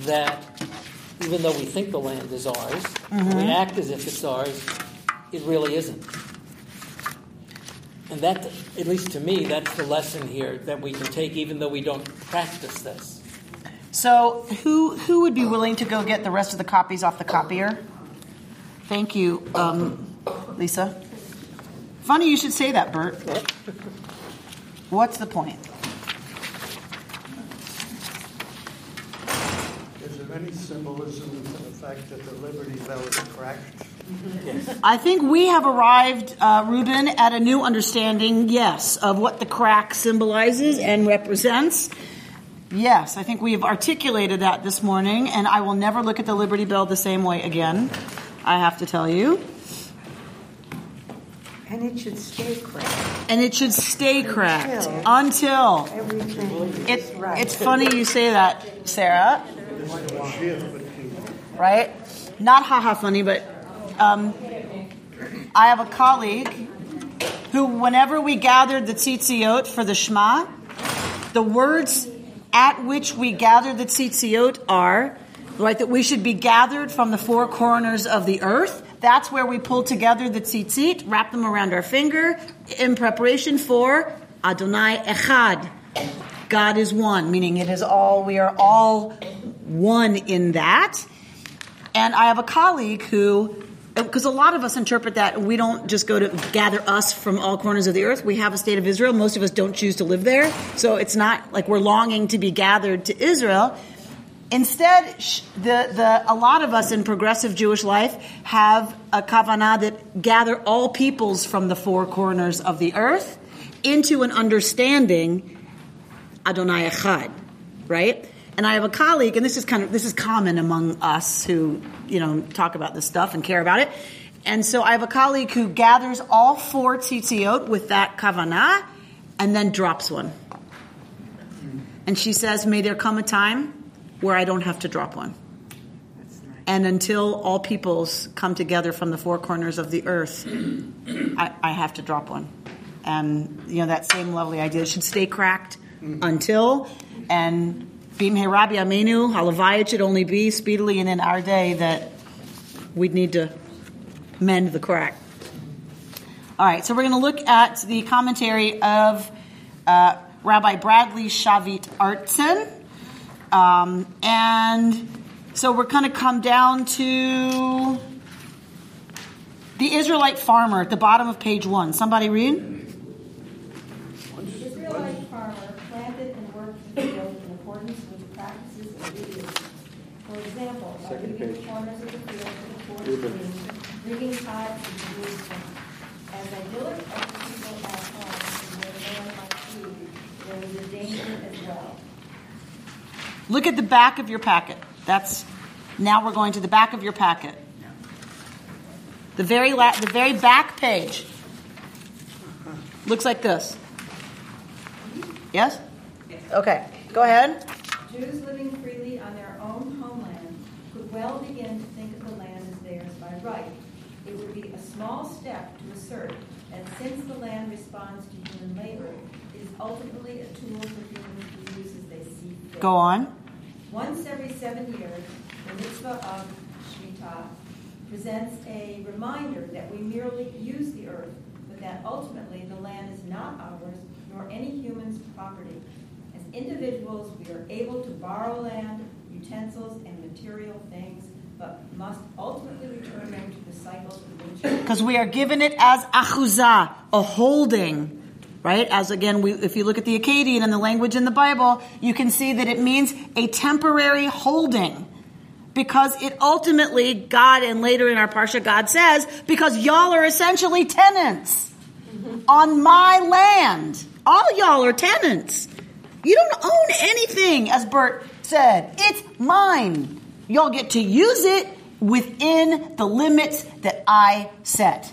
that even though we think the land is ours, Mhm. we act as if it's ours, it really isn't. And that, at least to me, that's the lesson here that we can take even though we don't practice this. So who who would be willing to go get the rest of the copies off the copier? Thank you, um, Lisa. Funny you should say that, Bert. What's the point? Is there any symbolism to the fact that the Liberty Bell is cracked? I think we have arrived, uh, Ruben, at a new understanding, yes, of what the crack symbolizes and represents. Yes, I think we have articulated that this morning, and I will never look at the Liberty Bell the same way again, I have to tell you. And it should stay cracked. And it should stay cracked Until- until. Everything It, is right. it's funny you say that, Sarah, right? Not haha funny, but um, I have a colleague who, whenever we gathered the tzitziot for the Shema, the words at which we gather the tzitziot are, right, that we should be gathered from the four corners of the earth. That's where we pull together the tzitzit, wrap them around our finger in preparation for Adonai Echad. God is one, meaning it is all, we are all one in that. And I have a colleague who, because a lot of us interpret that we don't just go to gather us from all corners of the earth. We have a state of Israel. Most of us don't choose to live there. So it's not like we're longing to be gathered to Israel. Instead, the, the, a lot of us in progressive Jewish life have a kavanah that gather all peoples from the four corners of the earth into an understanding Adonai Echad, right? And I have a colleague, and this is kind of this is common among us who you know talk about this stuff and care about it. And so I have a colleague who gathers all four tzitziot with that kavanah, and then drops one. And she says, "May there come a time where I don't have to drop one." And until all peoples come together from the four corners of the earth, I, I have to drop one. And you know that same lovely idea should stay cracked until and Bim Rabbi Amenu, Halavai it should only be speedily and in our day that we'd need to mend the crack. All right, so we're going to look at the commentary of uh, Rabbi Bradley Shavit Artson. Um, and so we're going to come down to the Israelite farmer at the bottom of page one. Somebody read? The Israelite farmer planted and worked the field in accordance with the practices of Judaism. For example, by Second leaving the corners of the field to the poor Ruben. stream, bringing tithes to Jerusalem. As idyllic as the people at home in their land might food, there was a danger as well. Look at the back of your packet. That's now we're going to the back of your packet. The very la- the very back page looks like this. Yes? Okay. Go ahead. Jews living freely on their own homeland could well begin to think of the land as theirs by right. It would be a small step to assert that since the land responds to human labor, it is ultimately a tool for humans to use as they see fit. Go on. Once every seven years, the mitzvah of Shemitah presents a reminder that we merely use the earth, but that ultimately the land is not ours nor any human's property. As individuals, we are able to borrow land, utensils, and material things, but must ultimately return them to the cycle Because we are given it as achuzah, a holding. Right? As again, we, if you look at the Akkadian and the language in the Bible, you can see that it means a temporary holding. Because it ultimately, God, and later in our Parsha, God says, because y'all are essentially tenants on my land. All y'all are tenants. You don't own anything, as Bert said. It's mine. Y'all get to use it within the limits that I set.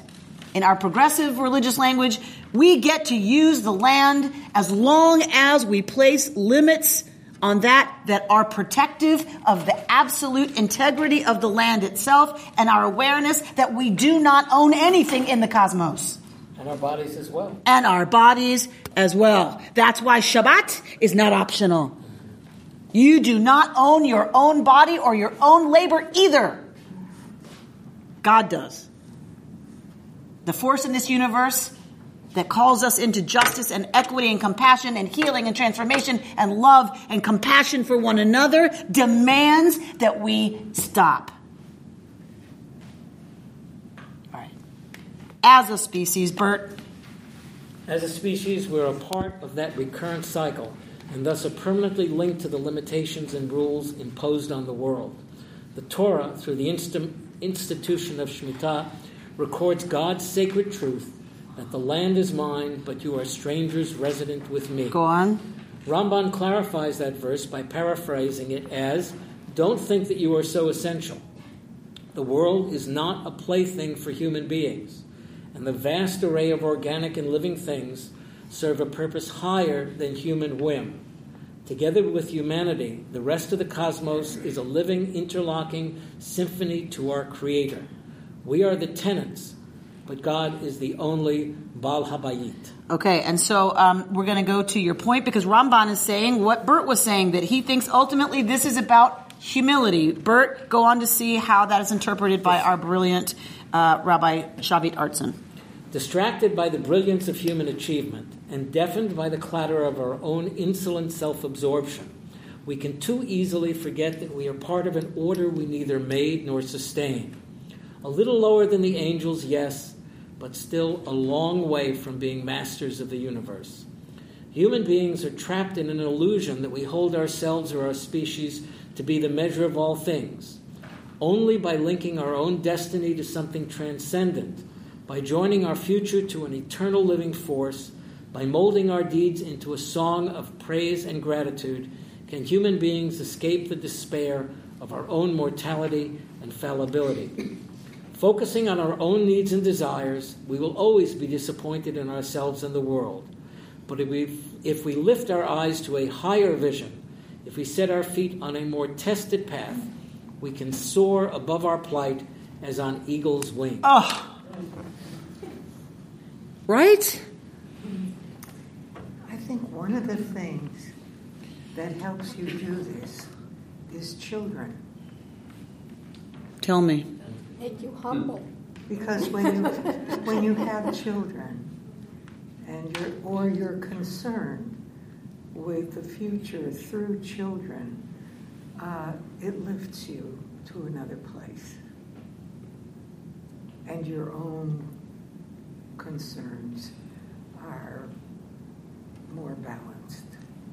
In our progressive religious language, we get to use the land as long as we place limits on that that are protective of the absolute integrity of the land itself and our awareness that we do not own anything in the cosmos And our bodies as well. and our bodies as well. That's why Shabbat is not optional. You do not own your own body or your own labor either. God does. The force in this universe that calls us into justice and equity and compassion and healing and transformation and love and compassion for one another demands that we stop. All right. As a species, Bert, As a species, we're a part of that recurrent cycle and thus are permanently linked to the limitations and rules imposed on the world. The Torah, through the insti- institution of Shemitah, records God's sacred truth that the land is mine, but you are strangers resident with me. Go on. Ramban clarifies that verse by paraphrasing it as Don't think that you are so essential. The world is not a plaything for human beings, and the vast array of organic and living things serve a purpose higher than human whim. Together with humanity, the rest of the cosmos is a living, interlocking symphony to our Creator. We are the tenants, but God is the only Baal Habayit. Okay, and so um, we're going to go to your point because Ramban is saying what Bert was saying that he thinks ultimately this is about humility. Bert, go on to see how that is interpreted by our brilliant uh, Rabbi Shavit Artson. Distracted by the brilliance of human achievement and deafened by the clatter of our own insolent self absorption, we can too easily forget that we are part of an order we neither made nor sustain. A little lower than the angels, yes, but still a long way from being masters of the universe. Human beings are trapped in an illusion that we hold ourselves or our species to be the measure of all things. Only by linking our own destiny to something transcendent, by joining our future to an eternal living force, by molding our deeds into a song of praise and gratitude, can human beings escape the despair of our own mortality and fallibility. Focusing on our own needs and desires, we will always be disappointed in ourselves and the world. But if we, if we lift our eyes to a higher vision, if we set our feet on a more tested path, we can soar above our plight as on eagle's wings. Oh. Right? I think one of the things that helps you do this is children. Tell me. Make you humble. Because when you when you have children and you're or you're concerned with the future through children, uh, it lifts you to another place. And your own concerns are more balanced.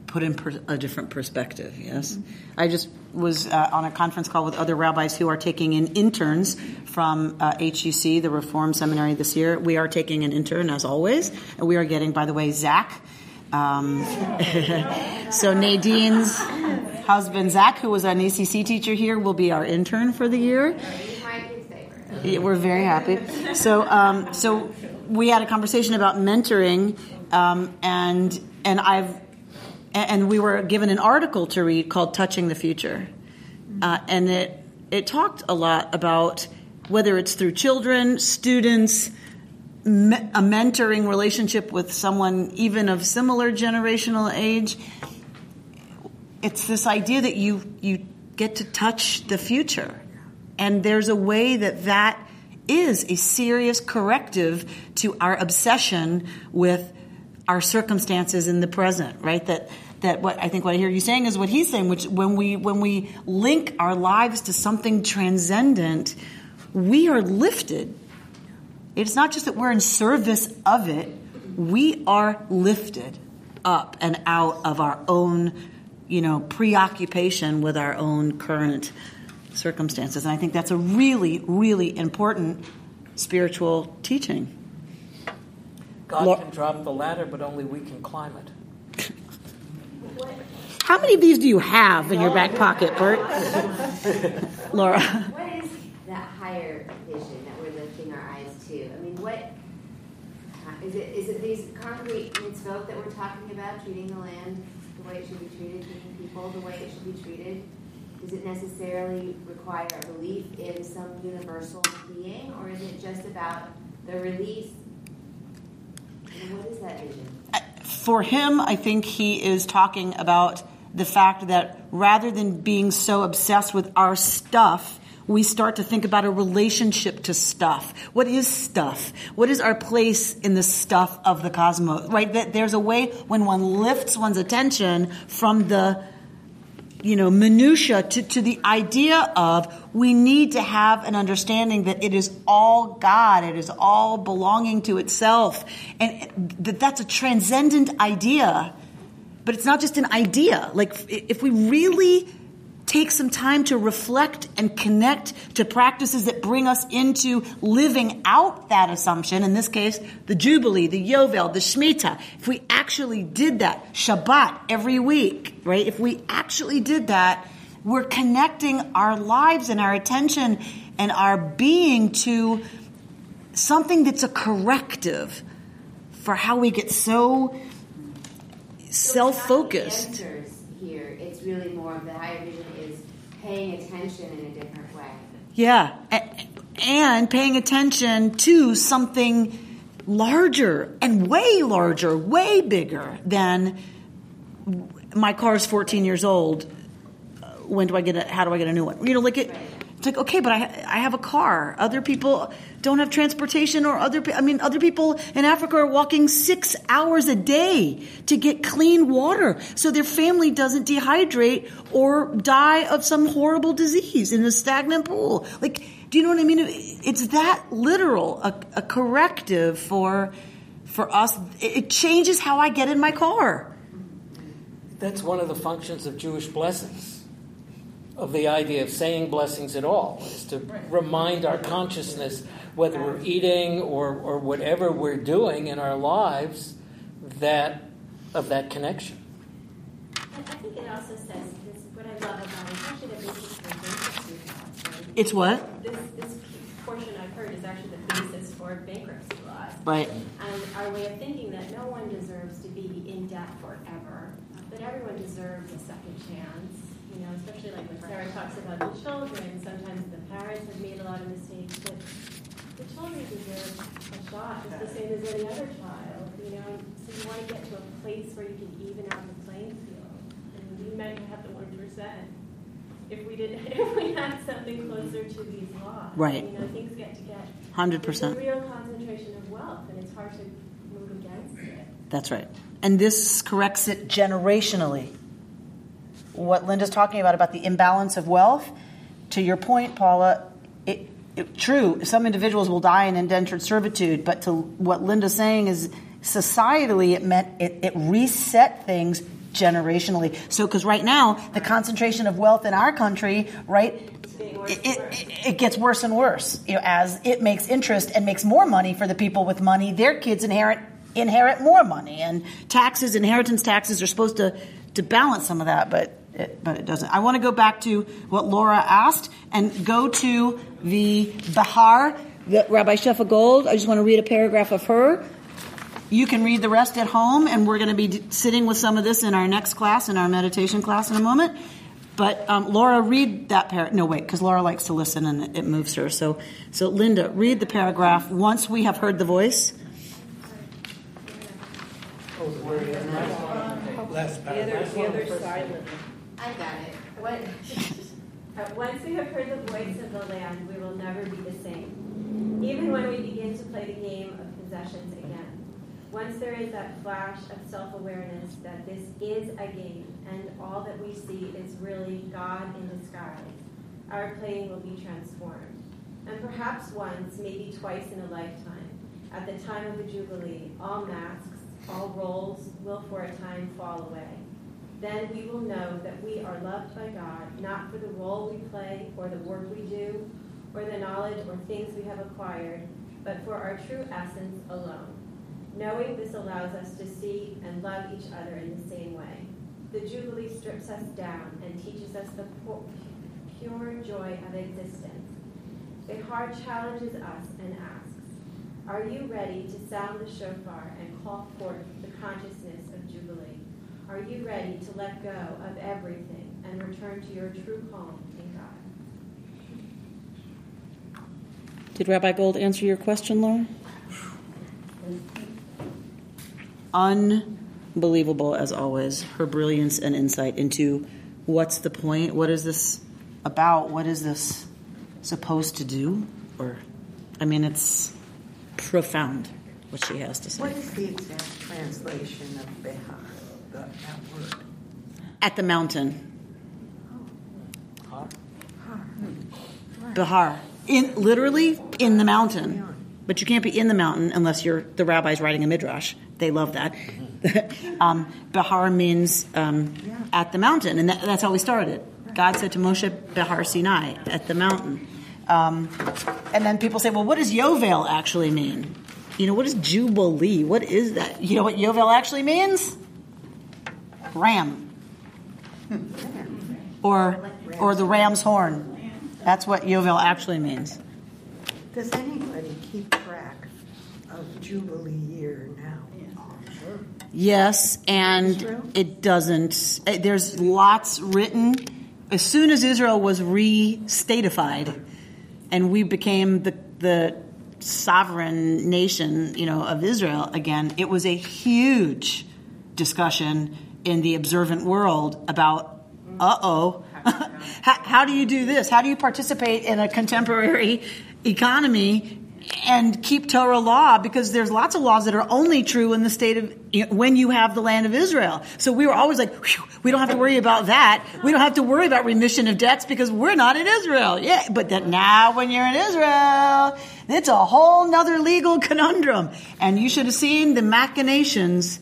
Put in per- a different perspective, yes. I just was uh, on a conference call with other rabbis who are taking in interns from uh, HUC, the Reform Seminary this year. We are taking an intern, as always, and we are getting, by the way, Zach. Um, so Nadine's husband, Zach, who was an ECC teacher here, will be our intern for the year. Yeah, we're very happy. So, um, so we had a conversation about mentoring, um, and and I've and we were given an article to read called "Touching the Future," uh, and it it talked a lot about whether it's through children, students, me- a mentoring relationship with someone even of similar generational age. It's this idea that you you get to touch the future, and there's a way that that is a serious corrective to our obsession with our circumstances in the present, right? That that what I think what I hear you saying is what he's saying, which when we when we link our lives to something transcendent, we are lifted. It's not just that we're in service of it, we are lifted up and out of our own, you know, preoccupation with our own current circumstances. And I think that's a really, really important spiritual teaching. God Lo- can drop the ladder, but only we can climb it. How many of these do you have in your back pocket, Bert? Laura. What is that higher vision that we're lifting our eyes to? I mean, what is it? Is it these concrete mitzvot that we're talking about, treating the land the way it should be treated, treating people the way it should be treated? Does it necessarily require a belief in some universal being, or is it just about the release? And what is that vision? Uh, for him, I think he is talking about the fact that rather than being so obsessed with our stuff, we start to think about a relationship to stuff. What is stuff? What is our place in the stuff of the cosmos? Right? That there's a way when one lifts one's attention from the you know, minutia to, to the idea of we need to have an understanding that it is all God, it is all belonging to itself, and that that's a transcendent idea. But it's not just an idea. Like, if we really take some time to reflect and connect to practices that bring us into living out that assumption, in this case, the Jubilee, the Yovel, the Shemitah, if we actually did that, Shabbat every week, right? If we actually did that, we're connecting our lives and our attention and our being to something that's a corrective for how we get so self-focused. So it's not the answers here. It's really more of the higher paying attention in a different way. Yeah. And, paying attention to something larger and way larger, way bigger than my car's 14 years old. Uh, when do I get a, how do I get a new one? You know, like it, it's like, okay, but I, I have a car. Other people don't have transportation or other, I mean, other people in Africa are walking six hours a day to get clean water so their family doesn't dehydrate or die of some horrible disease in a stagnant pool. Like, do you know what I mean? It's that literal, a, a corrective for, for us. It it changes how I get in my car. That's one of the functions of Jewish blessings, of the idea of saying blessings at all, is to remind our consciousness, whether we're eating or, or whatever we're doing in our lives, that of that connection. And I think it also says this. What I love about it is actually the bankruptcy laws. Right? It's what? This this portion I've heard is actually the basis for bankruptcy laws. Right. And our way of thinking that no one deserves to be in debt forever, but everyone deserves a second chance. Know, especially like when Sarah talks about the children. Sometimes the parents have made a lot of mistakes, but the children deserve a shot just the same as any other child. You know, so you want to get to a place where you can even out the playing field. And we might have the one percent if we didn't if we had something closer to these laws. Right. You know, things get to get 100%. Real concentration of wealth, and it's hard to move against it. That's right. And this corrects it generationally. What Linda's talking about, about the imbalance of wealth, to your point, Paula, it, it, true, some individuals will die in indentured servitude, but to what Linda's saying is societally it meant it, it reset things generationally. So, because right now, the concentration of wealth in our country, right, it, it, it gets worse and worse you know, as it makes interest and makes more money for the people with money. Their kids inherit inherit more money, and taxes, inheritance taxes, are supposed to to balance some of that, but it, but it doesn't. I want to go back to what Laura asked and go to the Bahar, the Rabbi Shefa Gold. I just want to read a paragraph of her. You can read the rest at home, and we're going to be d- sitting with some of this in our next class, in our meditation class in a moment. But um, Laura, read that paragraph. No, wait, because Laura likes to listen and it, it moves her. So, so Linda, read the paragraph once we have heard the voice. Last The other, the other silent. I got it. Uh, once we have heard the voice of the land, we will never be the same. Even when we begin to play the game of possessions again. Once there is that flash of self awareness that this is a game and all that we see is really God in disguise, our playing will be transformed. And perhaps once, maybe twice in a lifetime, at the time of the Jubilee, all masks, all roles will for a time fall away. Then we will know that we are loved by God, not for the role we play or the work we do or the knowledge or things we have acquired, but for our true essence alone. Knowing this allows us to see and love each other in the same way. The Jubilee strips us down and teaches us the pure joy of existence. The heart challenges us and asks, Are you ready to sound the shofar and call forth the consciousness? Are you ready to let go of everything and return to your true home in God? Did Rabbi Gold answer your question, Laura? Unbelievable, as always, her brilliance and insight into what's the point, what is this about, what is this supposed to do? Or, I mean, it's profound what she has to say. What is the exact translation of Behar, the, that word? At the mountain. Bahar. In literally in the mountain. But you can't be in the mountain unless you're the rabbi's writing a midrash. They love that. um, Bahar means um, at the mountain, and that, that's how we started. God said to Moshe, Bahar Sinai, at the mountain. Um, and then people say, well, what does Yovel actually mean? You know, what is Jubilee? What is that? You know what Yovel actually means? Ram. Or, or the ram's horn. That's what Yovel actually means. Does anybody keep track of Jubilee year now? Yes, and it doesn't. eh, There's lots written. As soon as Israel was re-statified, and we became the the sovereign nation, you know, of Israel again, it was a huge discussion in the observant world about, uh oh, how, how do you do this? How do you participate in a contemporary economy and keep Torah law because there's lots of laws that are only true in the state of when you have the land of Israel. So we were always like, "Whew, we don't have to worry about that. We don't have to worry about remission of debts because we're not in Israel. Yeah, but that now when you're in Israel, it's a whole nother legal conundrum. And you should have seen the machinations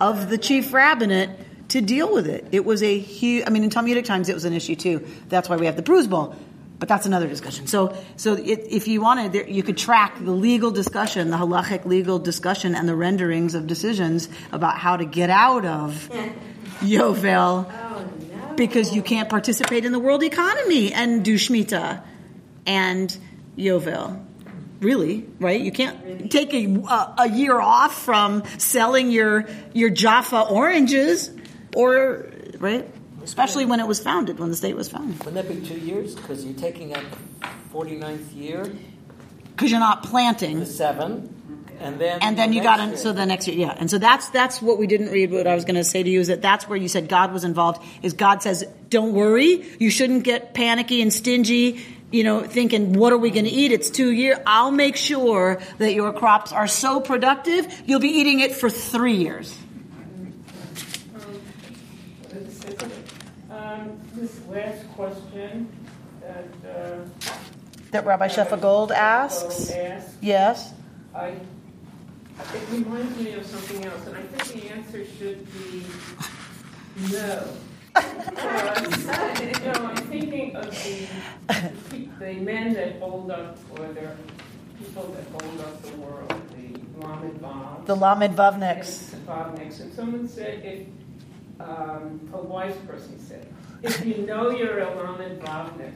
of the chief rabbinate to deal with it. It was a huge. I mean, in Talmudic times, it was an issue too. That's why we have the Prozbul. But that's another discussion. So, so it, if you wanted, there, you could track the legal discussion, the halachic legal discussion, and the renderings of decisions about how to get out of Yovel, oh, because you can't participate in the world economy and do shmita and Yovel. Really, right? You can't take a, a, a year off from selling your your Jaffa oranges, or right? Especially when it was founded, when the state was founded. Wouldn't that be two years? Because you're taking up the 49th year, Because you're not planting. the seven, and then and then the you got next so the next year, yeah. And so that's that's what we didn't read. What I was going to say to you is that that's where you said God was involved. Is God says, "Don't worry, you shouldn't get panicky and stingy." You know, thinking, "What are we going to eat?" It's two year. I'll make sure that your crops are so productive, you'll be eating it for three years. This last question that, uh. That Rabbi Shefa Gold asks. Asked, Yes. I, it reminds me of something else, and I think the answer should be no. Know, I'm thinking of the, the, men that hold up, or the people that hold up the world, the Lamed. The Lamed. Vavniks. And someone said, if, um, a wise person said, if you know you're a Lamed Vavnik,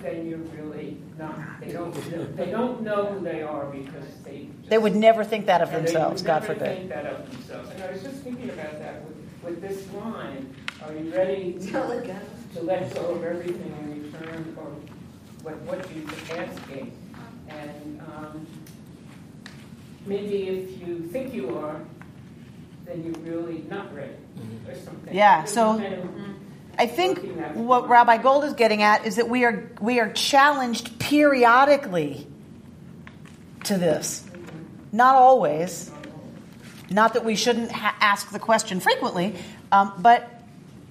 then you're really not. They don't. They don't know who they are because they. They would never think that of and they themselves. would God never forbid. Think that of themselves. And I was just thinking about that with, with this line. Are you ready to, let go. to let go of everything in return for what what you're asking? And um, maybe if you think you are, then you're really not ready, or something. Yeah, There's so- kind of- I think what Rabbi Gold is getting at is that we are we are challenged periodically to this. Not always. Not that we shouldn't ha- ask the question frequently, um, but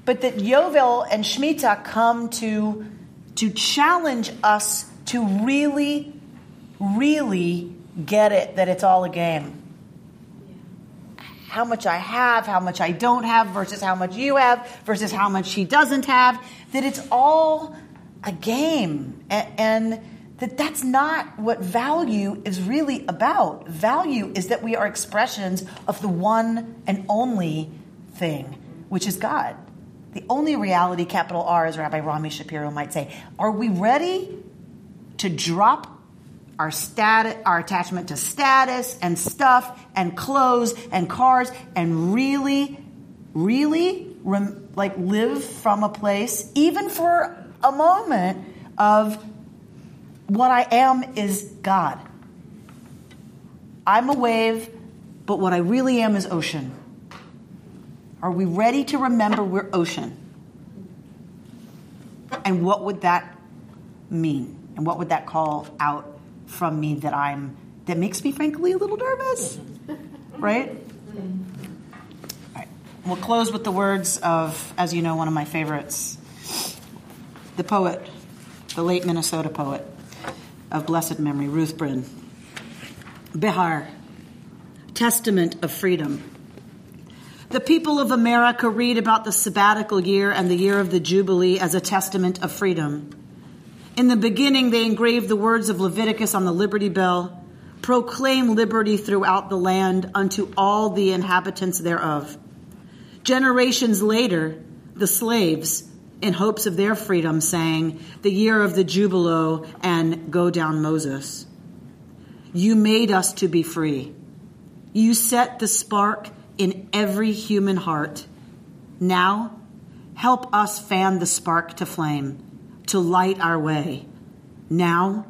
but that Yovel and Shemitah come to to challenge us to really, really get it that it's all a game how much I have, how much I don't have, versus how much you have, versus how much he doesn't have, that it's all a game. And that that's not what value is really about. Value is that we are expressions of the one and only thing, which is God. The only reality, capital R, as Rabbi Rami Shapiro might say. Are we ready to drop our stat, our attachment to status and stuff and clothes and cars and really, really rem, like live from a place, even for a moment, of what I am is God. I'm a wave, but what I really am is ocean. Are we ready to remember we're ocean? And what would that mean? And what would that call out from me that I'm that makes me frankly a little nervous? Right? All right. We'll close with the words of, as you know, one of my favorites, the poet, the late Minnesota poet of blessed memory, Ruth Brin. Behar, testament of freedom. The people of America read about the sabbatical year and the year of the Jubilee as a testament of freedom. In the beginning, they engraved the words of Leviticus on the Liberty Bell proclaim liberty throughout the land unto all the inhabitants thereof. Generations later, the slaves, in hopes of their freedom, sang the year of the Jubilo and Go Down Moses. You made us to be free. You set the spark in every human heart. Now, help us fan the spark to flame, to light our way. Now,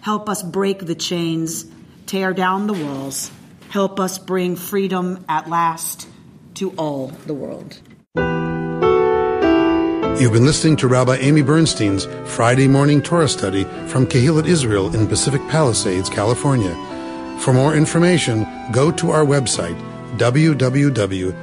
help us break the chains, tear down the walls, help us bring freedom at last to all the world. You've been listening to Rabbi Amy Bernstein's Friday morning Torah study from Kehillat Israel in Pacific Palisades, California. For more information, go to our website, www.ourki.org.